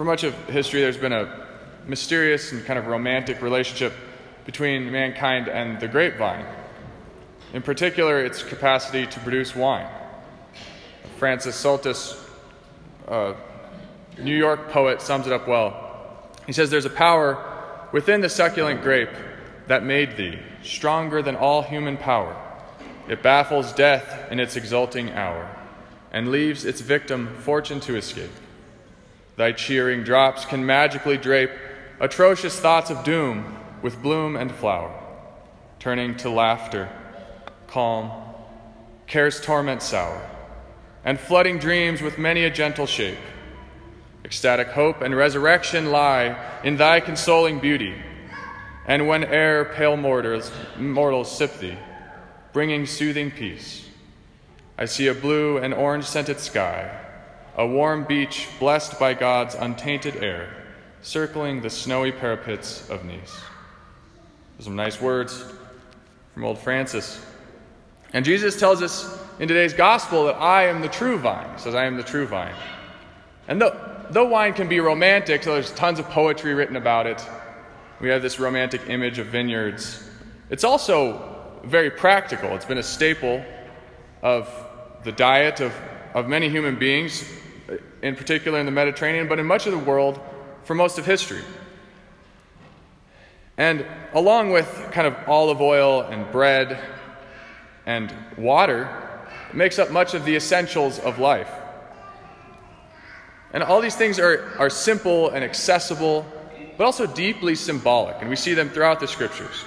For much of history, there's been a mysterious and kind of romantic relationship between mankind and the grapevine. In particular, its capacity to produce wine. Francis Saltus, a New York poet, sums it up well. He says, There's a power within the succulent grape that made thee, stronger than all human power. It baffles death in its exulting hour, and leaves its victim fortune to escape. Thy cheering drops can magically drape atrocious thoughts of doom with bloom and flower, turning to laughter, calm, care's torment sour, and flooding dreams with many a gentle shape. Ecstatic hope and resurrection lie in thy consoling beauty, and when e'er pale mortals, mortals sip thee, bringing soothing peace, I see a blue and orange scented sky, a warm beach blessed by God's untainted air, circling the snowy parapets of Nice. Some nice words from old Francis. And Jesus tells us in today's gospel that I am the true vine. He says, I am the true vine. And though, wine can be romantic, so there's tons of poetry written about it, we have this romantic image of vineyards. It's also very practical. It's been a staple of the diet of, of many human beings, in particular in the Mediterranean, but in much of the world for most of history. And along with kind of olive oil and bread and water, it makes up much of the essentials of life. And all these things are, are simple and accessible, but also deeply symbolic, and we see them throughout the scriptures.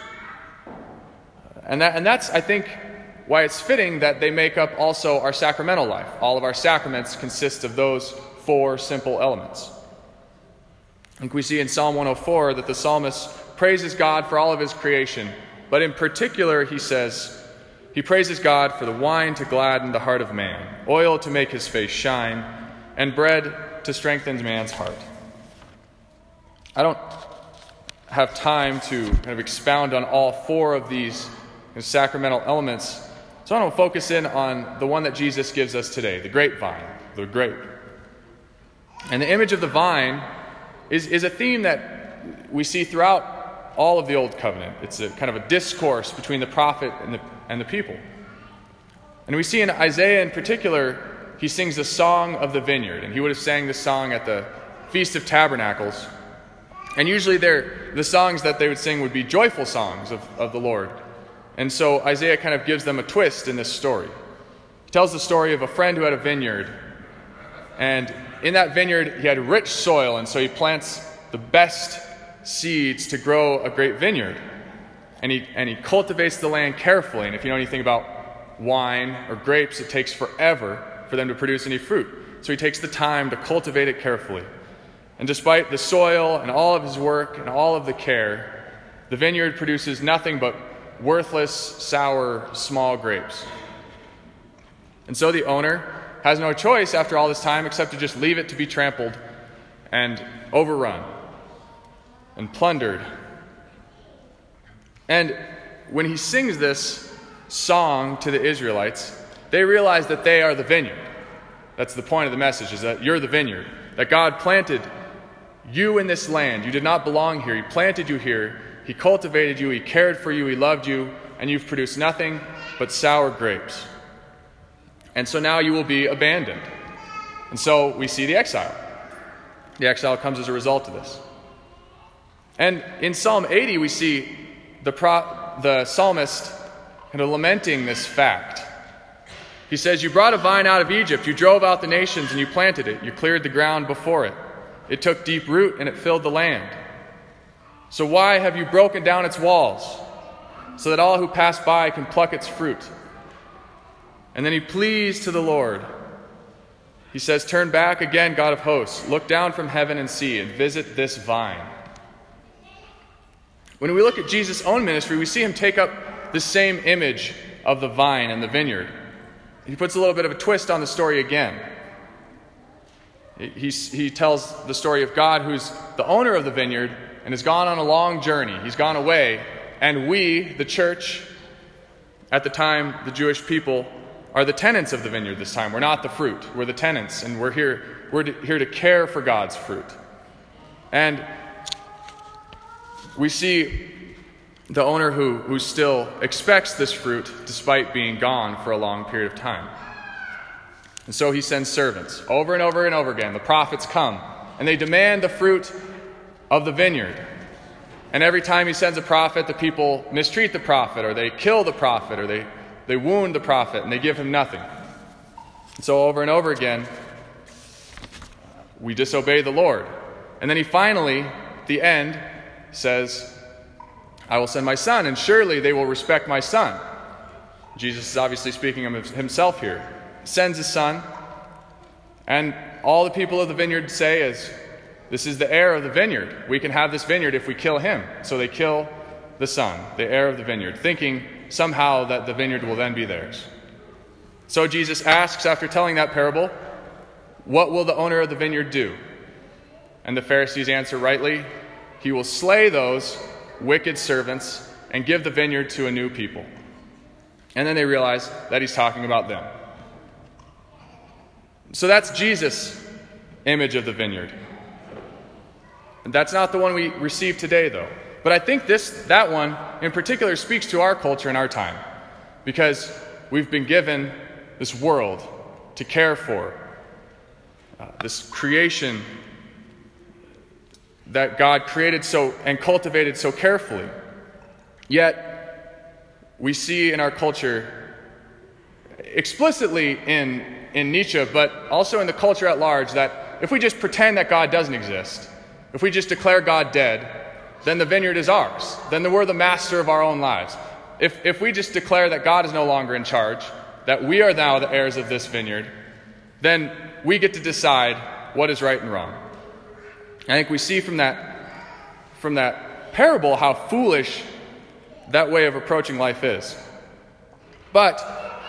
And, that, and that's, I think, why it's fitting that they make up also our sacramental life. All of our sacraments consist of those four simple elements. Think we see in Psalm 104 that the psalmist praises God for all of his creation, but in particular, he says, he praises God for the wine to gladden the heart of man, oil to make his face shine, and bread to strengthen man's heart. I don't have time to kind of expound on all four of these sacramental elements, so I want to focus in on the one that Jesus gives us today the grapevine, the grape. And the image of the vine is, is a theme that we see throughout all of the Old Covenant. It's a kind of a discourse between the prophet and the, and the people. And we see in Isaiah in particular, he sings the song of the vineyard. And he would have sang this song at the Feast of Tabernacles. And usually the songs that they would sing would be joyful songs of, of the Lord. And so Isaiah kind of gives them a twist in this story. He tells the story of a friend who had a vineyard. And in that vineyard, he had rich soil, and so he plants the best seeds to grow a great vineyard. And he, and he cultivates the land carefully. And if you know anything about wine or grapes, it takes forever for them to produce any fruit. So he takes the time to cultivate it carefully. And despite the soil and all of his work and all of the care, the vineyard produces nothing but worthless, sour, small grapes. And so the owner has no choice after all this time except to just leave it to be trampled and overrun and plundered. And when he sings this song to the Israelites, they realize that they are the vineyard. That's the point of the message is that you're the vineyard. That God planted you in this land. You did not belong here. He planted you here. He cultivated you. He cared for you. He loved you. And you've produced nothing but sour grapes. And so now you will be abandoned. And so we see the exile. The exile comes as a result of this. And in Psalm 80, we see the, pro- the psalmist kind of lamenting this fact. He says, You brought a vine out of Egypt, you drove out the nations, and you planted it, you cleared the ground before it. It took deep root, and it filled the land. So why have you broken down its walls, so that all who pass by can pluck its fruit? And then he pleads to the Lord. He says, Turn back again, God of hosts. Look down from heaven and see, and visit this vine. When we look at Jesus' own ministry, we see him take up the same image of the vine and the vineyard. He puts a little bit of a twist on the story again. He, he tells the story of God, who's the owner of the vineyard and has gone on a long journey. He's gone away, and we, the church, at the time, the Jewish people, are the tenants of the vineyard this time. We're not the fruit, we're the tenants, and we're here, we're here to care for God's fruit. And we see the owner who, who still expects this fruit despite being gone for a long period of time. And so he sends servants over and over and over again. The prophets come and they demand the fruit of the vineyard. And every time he sends a prophet, the people mistreat the prophet, or they kill the prophet, or they, they wound the prophet, and they give him nothing. So over and over again, we disobey the Lord. And then he finally, the end, says, I will send my son, and surely they will respect my son. Jesus is obviously speaking of himself here. Sends his son, and all the people of the vineyard say is, This is the heir of the vineyard. We can have this vineyard if we kill him. So they kill the son, the heir of the vineyard, thinking somehow that the vineyard will then be theirs. So Jesus asks, after telling that parable, What will the owner of the vineyard do? And the Pharisees answer rightly, He will slay those wicked servants and give the vineyard to a new people. And then they realize that he's talking about them. So that's Jesus' image of the vineyard. And that's not the one we receive today, though. But I think this, that one in particular speaks to our culture and our time because we've been given this world to care for, uh, this creation that God created so and cultivated so carefully. Yet, we see in our culture, explicitly in, in Nietzsche, but also in the culture at large, that if we just pretend that God doesn't exist, if we just declare God dead, then the vineyard is ours. Then we're the master of our own lives. If, if we just declare that God is no longer in charge, that we are now the heirs of this vineyard, then we get to decide what is right and wrong. I think we see from that, from that parable how foolish that way of approaching life is. But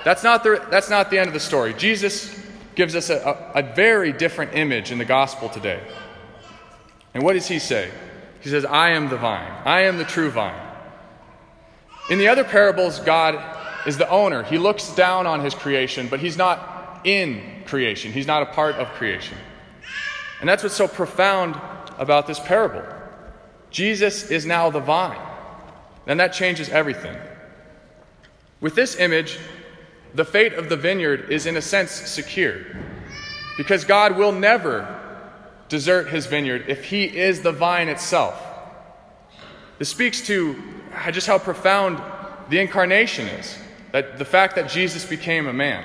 that's not the, that's not the end of the story. Jesus gives us a, a, a very different image in the gospel today. And what does he say? He says, I am the vine, I am the true vine. In the other parables, God is the owner. He looks down on his creation, but he's not in creation, he's not a part of creation. And that's what's so profound about this parable. Jesus is now the vine. And that changes everything. With this image, the fate of the vineyard is in a sense secure. Because God will never desert his vineyard if he is the vine itself. This speaks to uh, just how profound the incarnation is. That the fact that Jesus became a man.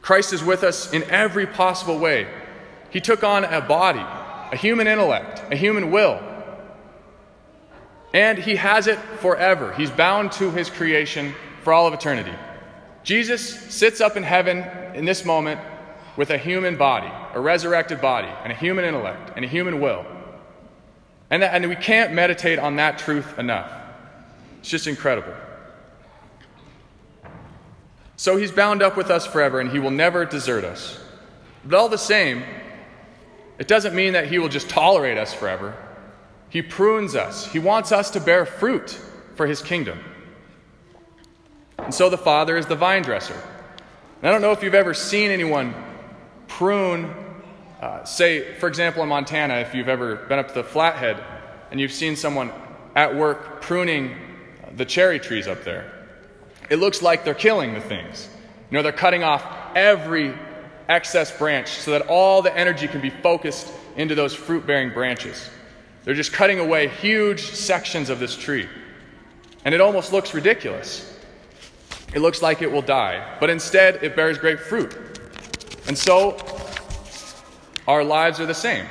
Christ is with us in every possible way. He took on a body, a human intellect, a human will. And he has it forever. He's bound to his creation for all of eternity. Jesus sits up in heaven in this moment with a human body, a resurrected body, and a human intellect, and a human will. And, that, and we can't meditate on that truth enough. It's just incredible. So he's bound up with us forever, and he will never desert us. But all the same, it doesn't mean that he will just tolerate us forever. He prunes us, he wants us to bear fruit for his kingdom. And so the Father is the vine dresser. And I don't know if you've ever seen anyone prune, uh, say, for example, in Montana, if you've ever been up to the Flathead and you've seen someone at work pruning the cherry trees up there it looks like they're killing the things. You know, they're cutting off every excess branch so that all the energy can be focused into those fruit bearing branches. They're just cutting away huge sections of this tree. And it almost looks ridiculous. It looks like it will die, but instead it bears great fruit. And so our lives are the same.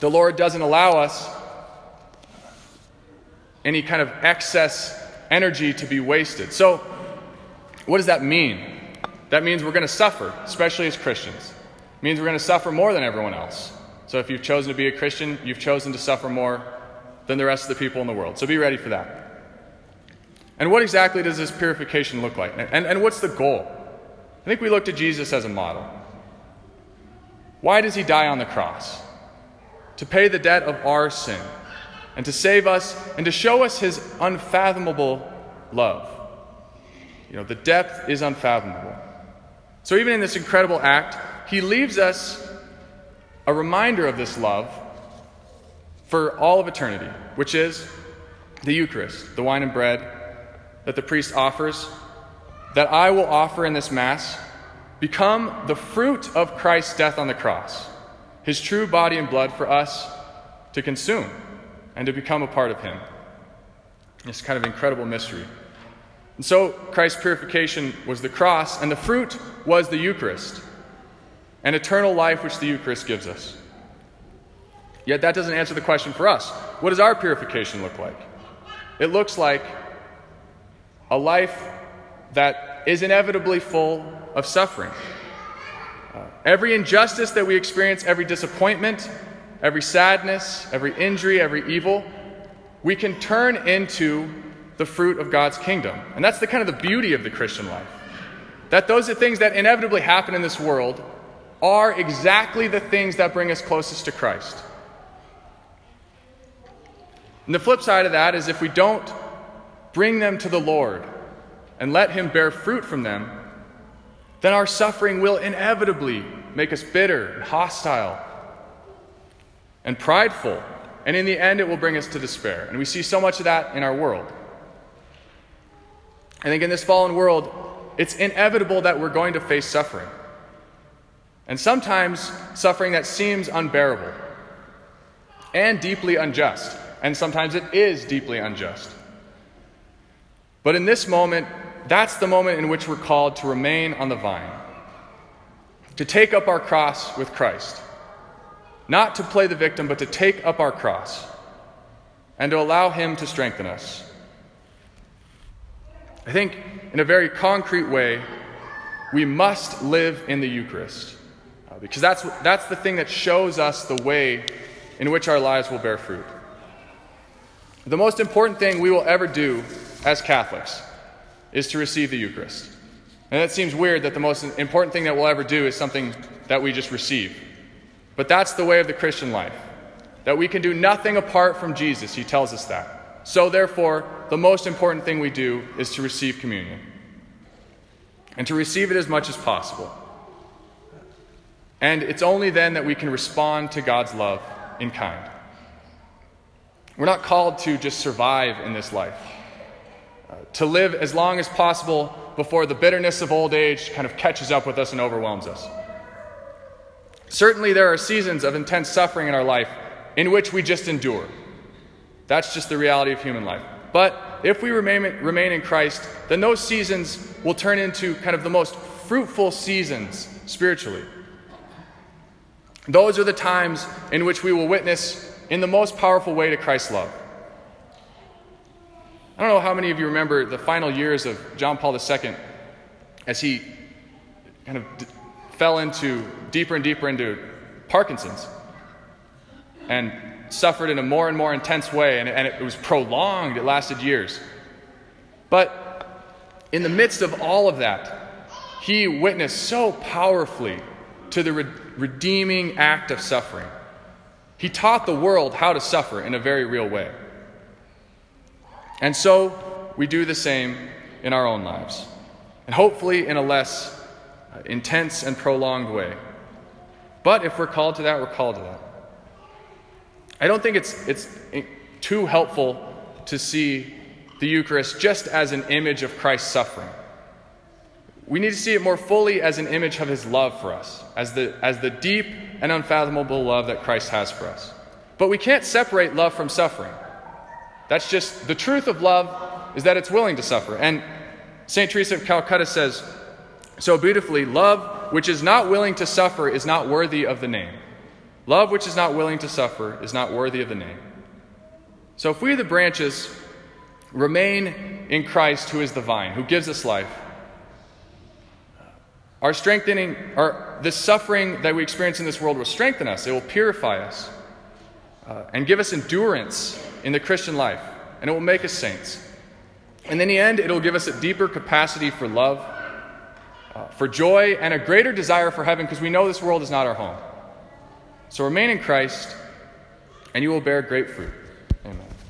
The Lord doesn't allow us any kind of excess energy to be wasted. So, what does that mean? That means we're going to suffer, especially as Christians. It means we're going to suffer more than everyone else. So, if you've chosen to be a Christian, you've chosen to suffer more than the rest of the people in the world. So, be ready for that. And what exactly does this purification look like? And, and what's the goal? I think we look to Jesus as a model. Why does he die on the cross? To pay the debt of our sin and to save us and to show us his unfathomable love. You know, the depth is unfathomable. So, even in this incredible act, he leaves us a reminder of this love for all of eternity, which is the Eucharist, the wine and bread that the priest offers, that I will offer in this Mass, become the fruit of Christ's death on the cross, his true body and blood for us to consume and to become a part of him. This kind of incredible mystery. And so Christ's purification was the cross, and the fruit was the Eucharist, an eternal life which the Eucharist gives us. Yet that doesn't answer the question for us. What does our purification look like? It looks like a life that is inevitably full of suffering. Uh, every injustice that we experience, every disappointment, every sadness, every injury, every evil, we can turn into the fruit of God's kingdom. And that's the kind of the beauty of the Christian life. That those are things that inevitably happen in this world are exactly the things that bring us closest to Christ. And the flip side of that is if we don't bring them to the Lord and let Him bear fruit from them, then our suffering will inevitably make us bitter and hostile and prideful. And in the end, it will bring us to despair. And we see so much of that in our world. I think in this fallen world, it's inevitable that we're going to face suffering. And sometimes suffering that seems unbearable and deeply unjust. And sometimes it is deeply unjust. But in this moment, that's the moment in which we're called to remain on the vine, to take up our cross with Christ. Not to play the victim, but to take up our cross and to allow Him to strengthen us. I think, in a very concrete way, we must live in the Eucharist uh, because that's, that's the thing that shows us the way in which our lives will bear fruit. The most important thing we will ever do as Catholics is to receive the Eucharist. And it seems weird that the most important thing that we'll ever do is something that we just receive. But that's the way of the Christian life. That we can do nothing apart from Jesus. He tells us that. So, therefore, the most important thing we do is to receive communion and to receive it as much as possible. And it's only then that we can respond to God's love in kind. We're not called to just survive in this life, to live as long as possible before the bitterness of old age kind of catches up with us and overwhelms us. Certainly, there are seasons of intense suffering in our life in which we just endure. That's just the reality of human life. But if we remain, remain in Christ, then those seasons will turn into kind of the most fruitful seasons spiritually. Those are the times in which we will witness in the most powerful way to Christ's love. I don't know how many of you remember the final years of John Paul II as he kind of d- fell into deeper and deeper into Parkinson's and suffered in a more and more intense way, and, and it was prolonged. It lasted years. But in the midst of all of that, he witnessed so powerfully to the re- redeeming act of suffering. He taught the world how to suffer in a very real way. And so we do the same in our own lives, and hopefully in a less uh, intense and prolonged way. But if we're called to that, we're called to that. I don't think it's, it's too helpful to see the Eucharist just as an image of Christ's suffering. We need to see it more fully as an image of his love for us, as the, as the deep and unfathomable love that Christ has for us. But we can't separate love from suffering. That's just the truth of love is that it's willing to suffer. And St. Teresa of Calcutta says so beautifully love which is not willing to suffer is not worthy of the name. Love which is not willing to suffer is not worthy of the name. So if we, the branches, remain in Christ, who is the vine, who gives us life, our strengthening, our, the suffering that we experience in this world will strengthen us. It will purify us uh, and give us endurance in the Christian life, and it will make us saints. And in the end, it'll give us a deeper capacity for love, uh, for joy, and a greater desire for heaven because we know this world is not our home. So remain in Christ, and you will bear great fruit.